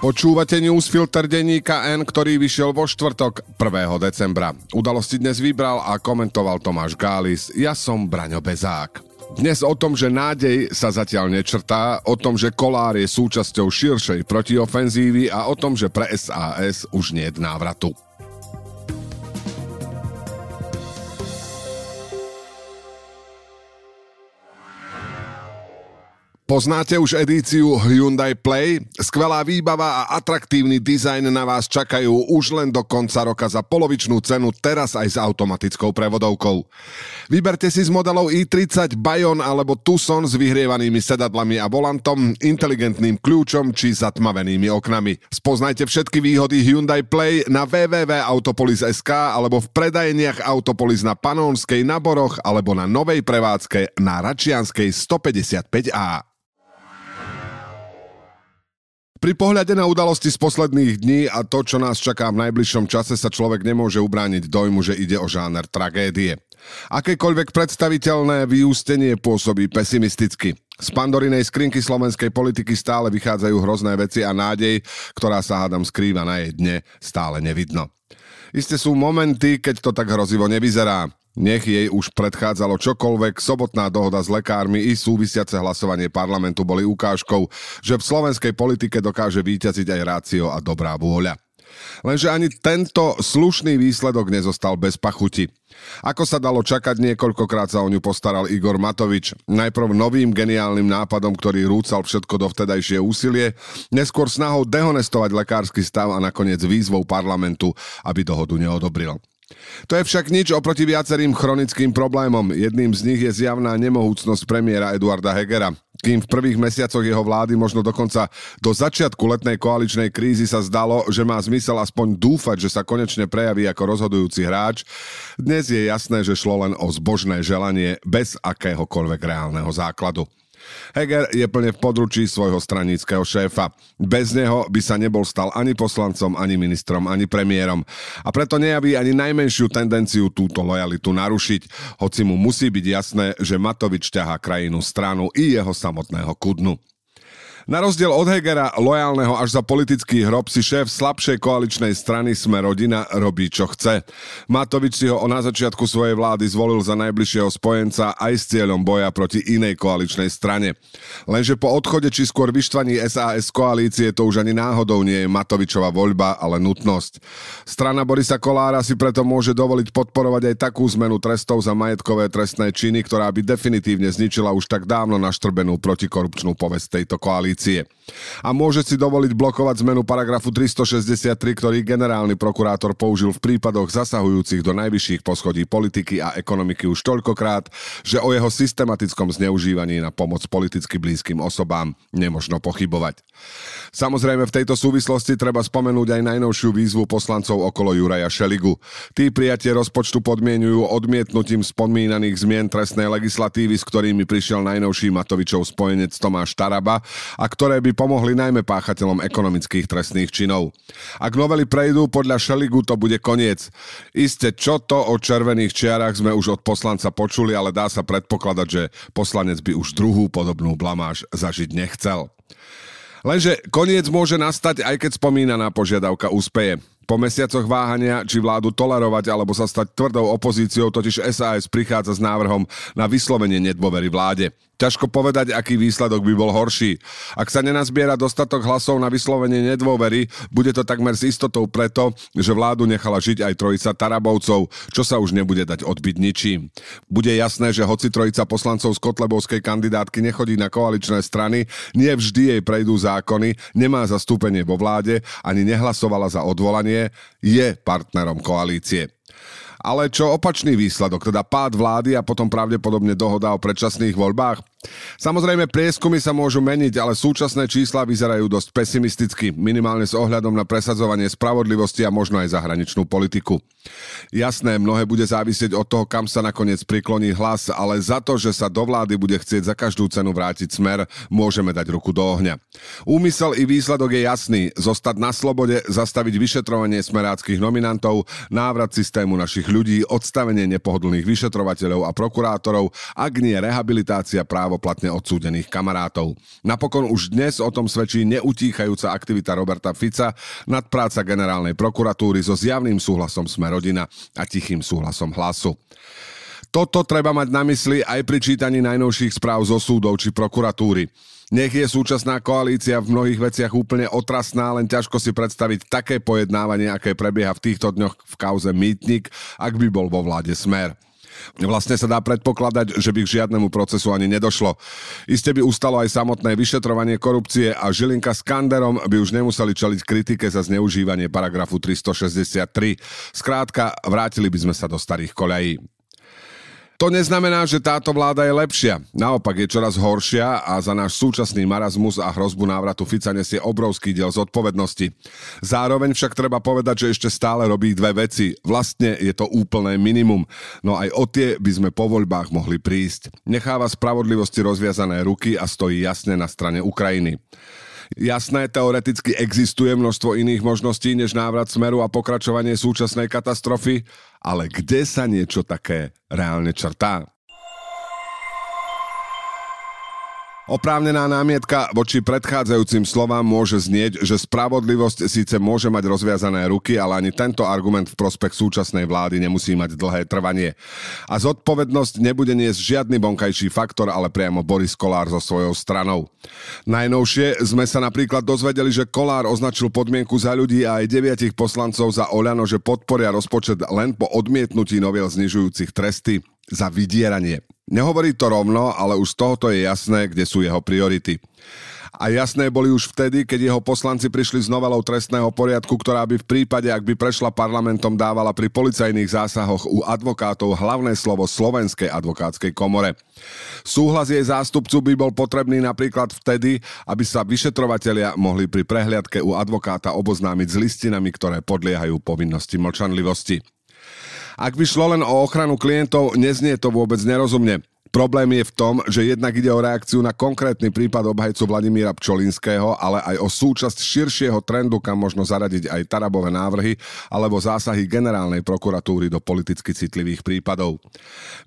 Počúvate newsfilter denníka N, ktorý vyšiel vo štvrtok 1. decembra. Udalosti dnes vybral a komentoval Tomáš Gális. Ja som Braňo Bezák. Dnes o tom, že nádej sa zatiaľ nečrtá, o tom, že Kolár je súčasťou širšej protiofenzívy a o tom, že pre SAS už nie je návratu. Poznáte už edíciu Hyundai Play? Skvelá výbava a atraktívny dizajn na vás čakajú už len do konca roka za polovičnú cenu, teraz aj s automatickou prevodovkou. Vyberte si z modelov i30, Bayon alebo Tucson s vyhrievanými sedadlami a volantom, inteligentným kľúčom či zatmavenými oknami. Spoznajte všetky výhody Hyundai Play na www.autopolis.sk alebo v predajeniach Autopolis na Panónskej, na Boroch alebo na novej prevádzke na Račianskej 155A. Pri pohľade na udalosti z posledných dní a to, čo nás čaká v najbližšom čase, sa človek nemôže ubrániť dojmu, že ide o žáner tragédie. Akékoľvek predstaviteľné vyústenie pôsobí pesimisticky. Z pandorinej skrinky slovenskej politiky stále vychádzajú hrozné veci a nádej, ktorá sa hádam skrýva na jej dne, stále nevidno. Isté sú momenty, keď to tak hrozivo nevyzerá. Nech jej už predchádzalo čokoľvek, sobotná dohoda s lekármi i súvisiace hlasovanie parlamentu boli ukážkou, že v slovenskej politike dokáže výťaziť aj rácio a dobrá vôľa. Lenže ani tento slušný výsledok nezostal bez pachuti. Ako sa dalo čakať, niekoľkokrát sa o ňu postaral Igor Matovič. Najprv novým geniálnym nápadom, ktorý rúcal všetko do vtedajšie úsilie, neskôr snahou dehonestovať lekársky stav a nakoniec výzvou parlamentu, aby dohodu neodobril. To je však nič oproti viacerým chronickým problémom. Jedným z nich je zjavná nemohúcnosť premiéra Eduarda Hegera. Kým v prvých mesiacoch jeho vlády, možno dokonca do začiatku letnej koaličnej krízy sa zdalo, že má zmysel aspoň dúfať, že sa konečne prejaví ako rozhodujúci hráč, dnes je jasné, že šlo len o zbožné želanie bez akéhokoľvek reálneho základu. Heger je plne v područí svojho stranického šéfa. Bez neho by sa nebol stal ani poslancom, ani ministrom, ani premiérom. A preto nejaví ani najmenšiu tendenciu túto lojalitu narušiť, hoci mu musí byť jasné, že Matovič ťahá krajinu stranu i jeho samotného kudnu. Na rozdiel od Hegera, lojálneho až za politický hrob, si šéf slabšej koaličnej strany Sme rodina robí, čo chce. Matovič si ho na začiatku svojej vlády zvolil za najbližšieho spojenca aj s cieľom boja proti inej koaličnej strane. Lenže po odchode či skôr vyštvaní SAS koalície to už ani náhodou nie je Matovičová voľba, ale nutnosť. Strana Borisa Kolára si preto môže dovoliť podporovať aj takú zmenu trestov za majetkové trestné činy, ktorá by definitívne zničila už tak dávno naštrbenú protikorupčnú povesť tejto koalície polície. A môže si dovoliť blokovať zmenu paragrafu 363, ktorý generálny prokurátor použil v prípadoch zasahujúcich do najvyšších poschodí politiky a ekonomiky už toľkokrát, že o jeho systematickom zneužívaní na pomoc politicky blízkym osobám nemožno pochybovať. Samozrejme v tejto súvislosti treba spomenúť aj najnovšiu výzvu poslancov okolo Juraja Šeligu. Tí prijatie rozpočtu podmienujú odmietnutím spomínaných zmien trestnej legislatívy, s ktorými prišiel najnovší Matovičov spojenec Tomáš Taraba a ktoré by pomohli najmä páchateľom ekonomických trestných činov. Ak novely prejdú, podľa Šeligu to bude koniec. Isté, čo to o červených čiarach sme už od poslanca počuli, ale dá sa predpokladať, že poslanec by už druhú podobnú blamáž zažiť nechcel. Lenže koniec môže nastať, aj keď spomínaná požiadavka úspeje. Po mesiacoch váhania, či vládu tolerovať alebo sa stať tvrdou opozíciou, totiž SAS prichádza s návrhom na vyslovenie nedôvery vláde. Ťažko povedať, aký výsledok by bol horší. Ak sa nenazbiera dostatok hlasov na vyslovenie nedôvery, bude to takmer s istotou preto, že vládu nechala žiť aj trojica Tarabovcov, čo sa už nebude dať odbiť ničím. Bude jasné, že hoci trojica poslancov z Kotlebovskej kandidátky nechodí na koaličné strany, nie vždy jej prejdú zákony, nemá zastúpenie vo vláde, ani nehlasovala za odvolanie, je partnerom koalície. Ale čo opačný výsledok, teda pád vlády a potom pravdepodobne dohoda o predčasných voľbách? Samozrejme, prieskumy sa môžu meniť, ale súčasné čísla vyzerajú dosť pesimisticky, minimálne s ohľadom na presadzovanie spravodlivosti a možno aj zahraničnú politiku. Jasné, mnohé bude závisieť od toho, kam sa nakoniec prikloní hlas, ale za to, že sa do vlády bude chcieť za každú cenu vrátiť smer, môžeme dať ruku do ohňa. Úmysel i výsledok je jasný, zostať na slobode, zastaviť vyšetrovanie smeráckých nominantov, návrat systému našich ľudí, odstavenie nepohodlných vyšetrovateľov a prokurátorov, ak nie rehabilitácia práv právoplatne odsúdených kamarátov. Napokon už dnes o tom svedčí neutíchajúca aktivita Roberta Fica, nadpráca generálnej prokuratúry so zjavným súhlasom Smerodina a tichým súhlasom hlasu. Toto treba mať na mysli aj pri čítaní najnovších správ zo súdov či prokuratúry. Nech je súčasná koalícia v mnohých veciach úplne otrasná, len ťažko si predstaviť také pojednávanie, aké prebieha v týchto dňoch v kauze Mýtnik, ak by bol vo vláde Smer. Vlastne sa dá predpokladať, že by k žiadnemu procesu ani nedošlo. Iste by ustalo aj samotné vyšetrovanie korupcie a Žilinka s Kanderom by už nemuseli čeliť kritike za zneužívanie paragrafu 363. Skrátka, vrátili by sme sa do starých koľají. To neznamená, že táto vláda je lepšia. Naopak je čoraz horšia a za náš súčasný marazmus a hrozbu návratu Fica nesie obrovský diel zodpovednosti. Zároveň však treba povedať, že ešte stále robí dve veci. Vlastne je to úplné minimum. No aj o tie by sme po voľbách mohli prísť. Necháva spravodlivosti rozviazané ruky a stojí jasne na strane Ukrajiny. Jasné, teoreticky existuje množstvo iných možností než návrat smeru a pokračovanie súčasnej katastrofy, ale kde sa niečo také reálne črtá? Oprávnená námietka voči predchádzajúcim slovám môže znieť, že spravodlivosť síce môže mať rozviazané ruky, ale ani tento argument v prospech súčasnej vlády nemusí mať dlhé trvanie. A zodpovednosť nebude niesť žiadny vonkajší faktor, ale priamo Boris Kolár so svojou stranou. Najnovšie sme sa napríklad dozvedeli, že Kolár označil podmienku za ľudí a aj deviatich poslancov za Oľano, že podporia rozpočet len po odmietnutí noviel znižujúcich tresty za vydieranie. Nehovorí to rovno, ale už z tohoto je jasné, kde sú jeho priority. A jasné boli už vtedy, keď jeho poslanci prišli s novelou trestného poriadku, ktorá by v prípade, ak by prešla parlamentom, dávala pri policajných zásahoch u advokátov hlavné slovo Slovenskej advokátskej komore. Súhlas jej zástupcu by bol potrebný napríklad vtedy, aby sa vyšetrovatelia mohli pri prehliadke u advokáta oboznámiť s listinami, ktoré podliehajú povinnosti mlčanlivosti. Ak by šlo len o ochranu klientov, neznie to vôbec nerozumne. Problém je v tom, že jednak ide o reakciu na konkrétny prípad obhajcu Vladimíra Pčolinského, ale aj o súčasť širšieho trendu, kam možno zaradiť aj tarabové návrhy alebo zásahy generálnej prokuratúry do politicky citlivých prípadov.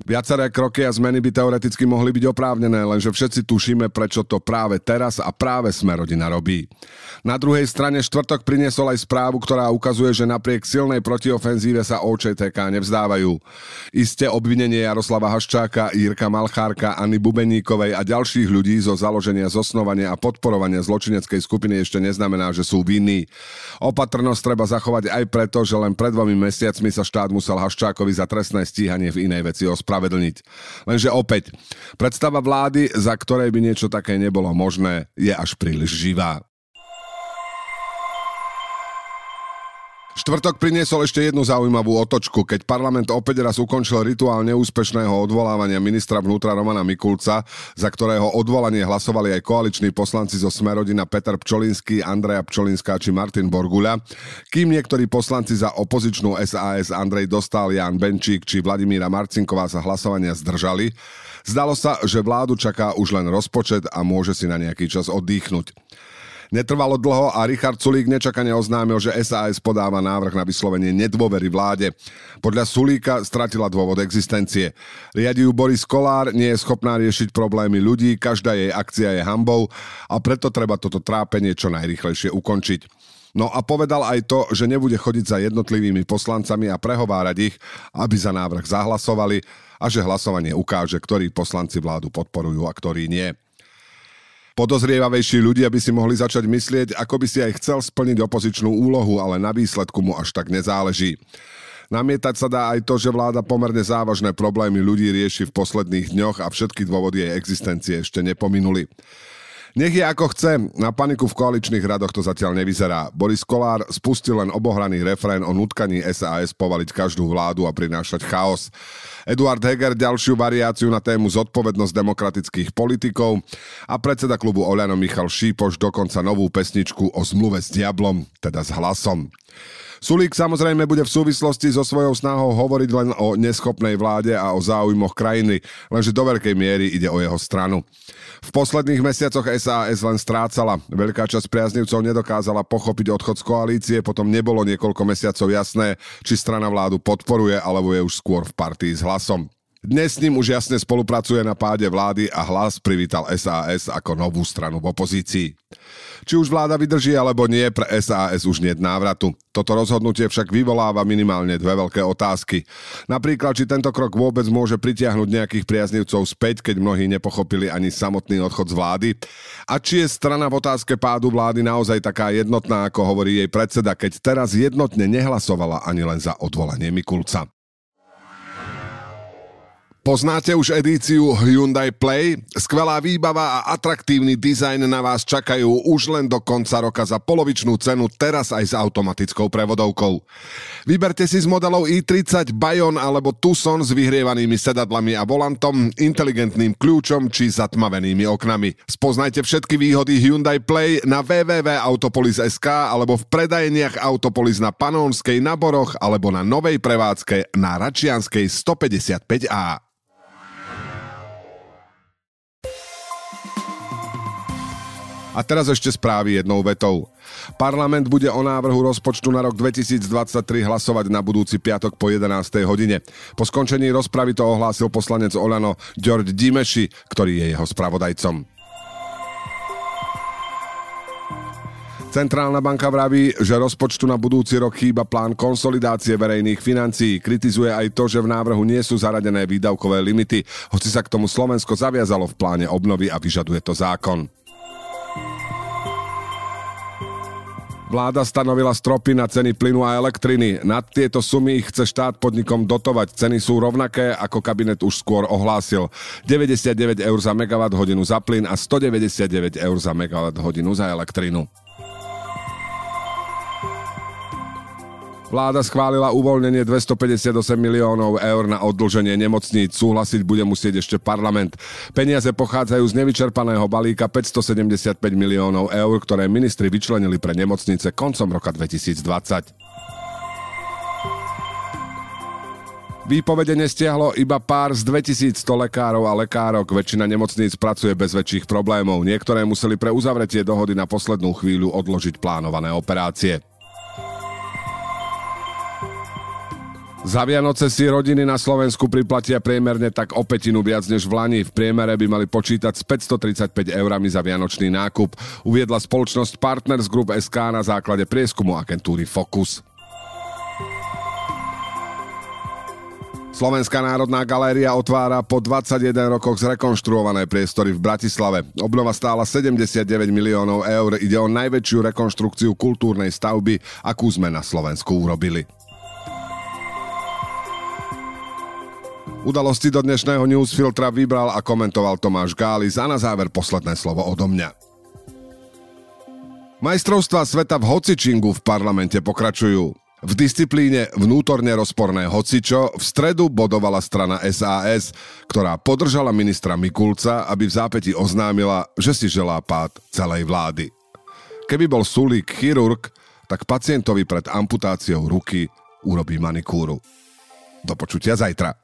Viaceré kroky a zmeny by teoreticky mohli byť oprávnené, lenže všetci tušíme, prečo to práve teraz a práve sme rodina robí. Na druhej strane štvrtok priniesol aj správu, ktorá ukazuje, že napriek silnej protiofenzíve sa OČTK nevzdávajú. Isté obvinenie Jaroslava Haščáka, Jirka Malchárka, Anny Bubeníkovej a ďalších ľudí zo založenia, zosnovania a podporovania zločineckej skupiny ešte neznamená, že sú vinní. Opatrnosť treba zachovať aj preto, že len pred dvomi mesiacmi sa štát musel Haščákovi za trestné stíhanie v inej veci ospravedlniť. Lenže opäť, predstava vlády, za ktorej by niečo také nebolo možné, je až príliš živá. Štvrtok priniesol ešte jednu zaujímavú otočku, keď parlament opäť raz ukončil rituál neúspešného odvolávania ministra vnútra Romana Mikulca, za ktorého odvolanie hlasovali aj koaliční poslanci zo Smerodina Peter Pčolinský, Andreja Pčolinská či Martin Borguľa, kým niektorí poslanci za opozičnú SAS Andrej Dostal, Jan Benčík či Vladimíra Marcinková sa hlasovania zdržali, zdalo sa, že vládu čaká už len rozpočet a môže si na nejaký čas oddychnúť. Netrvalo dlho a Richard Sulík nečakane oznámil, že SAS podáva návrh na vyslovenie nedôvery vláde. Podľa Sulíka stratila dôvod existencie. Riadi ju Boris Kolár, nie je schopná riešiť problémy ľudí, každá jej akcia je hambou a preto treba toto trápenie čo najrychlejšie ukončiť. No a povedal aj to, že nebude chodiť za jednotlivými poslancami a prehovárať ich, aby za návrh zahlasovali a že hlasovanie ukáže, ktorí poslanci vládu podporujú a ktorí nie. Podozrievavejší ľudia by si mohli začať myslieť, ako by si aj chcel splniť opozičnú úlohu, ale na výsledku mu až tak nezáleží. Namietať sa dá aj to, že vláda pomerne závažné problémy ľudí rieši v posledných dňoch a všetky dôvody jej existencie ešte nepominuli. Nech je ako chce, na paniku v koaličných radoch to zatiaľ nevyzerá. Boris Kolár spustil len obohraný refrén o nutkaní SAS povaliť každú vládu a prinášať chaos. Eduard Heger ďalšiu variáciu na tému zodpovednosť demokratických politikov a predseda klubu Oľano Michal Šípoš dokonca novú pesničku o zmluve s diablom, teda s hlasom. Sulík samozrejme bude v súvislosti so svojou snahou hovoriť len o neschopnej vláde a o záujmoch krajiny, lenže do veľkej miery ide o jeho stranu. V posledných mesiacoch SAS len strácala. Veľká časť priaznivcov nedokázala pochopiť odchod z koalície, potom nebolo niekoľko mesiacov jasné, či strana vládu podporuje, alebo je už skôr v partii s hlasom. Dnes s ním už jasne spolupracuje na páde vlády a hlas privítal SAS ako novú stranu v opozícii. Či už vláda vydrží alebo nie, pre SAS už nie návratu. Toto rozhodnutie však vyvoláva minimálne dve veľké otázky. Napríklad, či tento krok vôbec môže pritiahnuť nejakých priaznivcov späť, keď mnohí nepochopili ani samotný odchod z vlády. A či je strana v otázke pádu vlády naozaj taká jednotná, ako hovorí jej predseda, keď teraz jednotne nehlasovala ani len za odvolanie Mikulca. Poznáte už edíciu Hyundai Play? Skvelá výbava a atraktívny dizajn na vás čakajú už len do konca roka za polovičnú cenu, teraz aj s automatickou prevodovkou. Vyberte si z modelov i30, Bayon alebo Tucson s vyhrievanými sedadlami a volantom, inteligentným kľúčom či zatmavenými oknami. Spoznajte všetky výhody Hyundai Play na www.autopolis.sk alebo v predajeniach Autopolis na Panónskej, na Boroch alebo na novej prevádzke na Račianskej 155A. A teraz ešte správy jednou vetou. Parlament bude o návrhu rozpočtu na rok 2023 hlasovať na budúci piatok po 11. hodine. Po skončení rozpravy to ohlásil poslanec Olano Ďorď Dimeši, ktorý je jeho spravodajcom. Centrálna banka vraví, že rozpočtu na budúci rok chýba plán konsolidácie verejných financií. Kritizuje aj to, že v návrhu nie sú zaradené výdavkové limity, hoci sa k tomu Slovensko zaviazalo v pláne obnovy a vyžaduje to zákon. Vláda stanovila stropy na ceny plynu a elektriny. Nad tieto sumy chce štát podnikom dotovať. Ceny sú rovnaké, ako kabinet už skôr ohlásil. 99 eur za megawatt hodinu za plyn a 199 eur za megawatt hodinu za elektrinu. Vláda schválila uvoľnenie 258 miliónov eur na oddlženie nemocníc. Súhlasiť bude musieť ešte parlament. Peniaze pochádzajú z nevyčerpaného balíka 575 miliónov eur, ktoré ministri vyčlenili pre nemocnice koncom roka 2020. Výpovede nestiahlo iba pár z 2100 lekárov a lekárok. Väčšina nemocníc pracuje bez väčších problémov. Niektoré museli pre uzavretie dohody na poslednú chvíľu odložiť plánované operácie. Za Vianoce si rodiny na Slovensku priplatia priemerne tak o petinu viac než v Lani. V priemere by mali počítať s 535 eurami za vianočný nákup, uviedla spoločnosť Partners Group SK na základe prieskumu agentúry Focus. Slovenská národná galéria otvára po 21 rokoch zrekonštruované priestory v Bratislave. Obnova stála 79 miliónov eur. Ide o najväčšiu rekonštrukciu kultúrnej stavby, akú sme na Slovensku urobili. Udalosti do dnešného newsfiltra vybral a komentoval Tomáš Gális a na záver posledné slovo odo mňa. Majstrovstva sveta v hocičingu v parlamente pokračujú. V disciplíne vnútorne rozporné hocičo v stredu bodovala strana SAS, ktorá podržala ministra Mikulca, aby v zápäti oznámila, že si želá pád celej vlády. Keby bol Sulík chirurg, tak pacientovi pred amputáciou ruky urobí manikúru. Do počutia zajtra.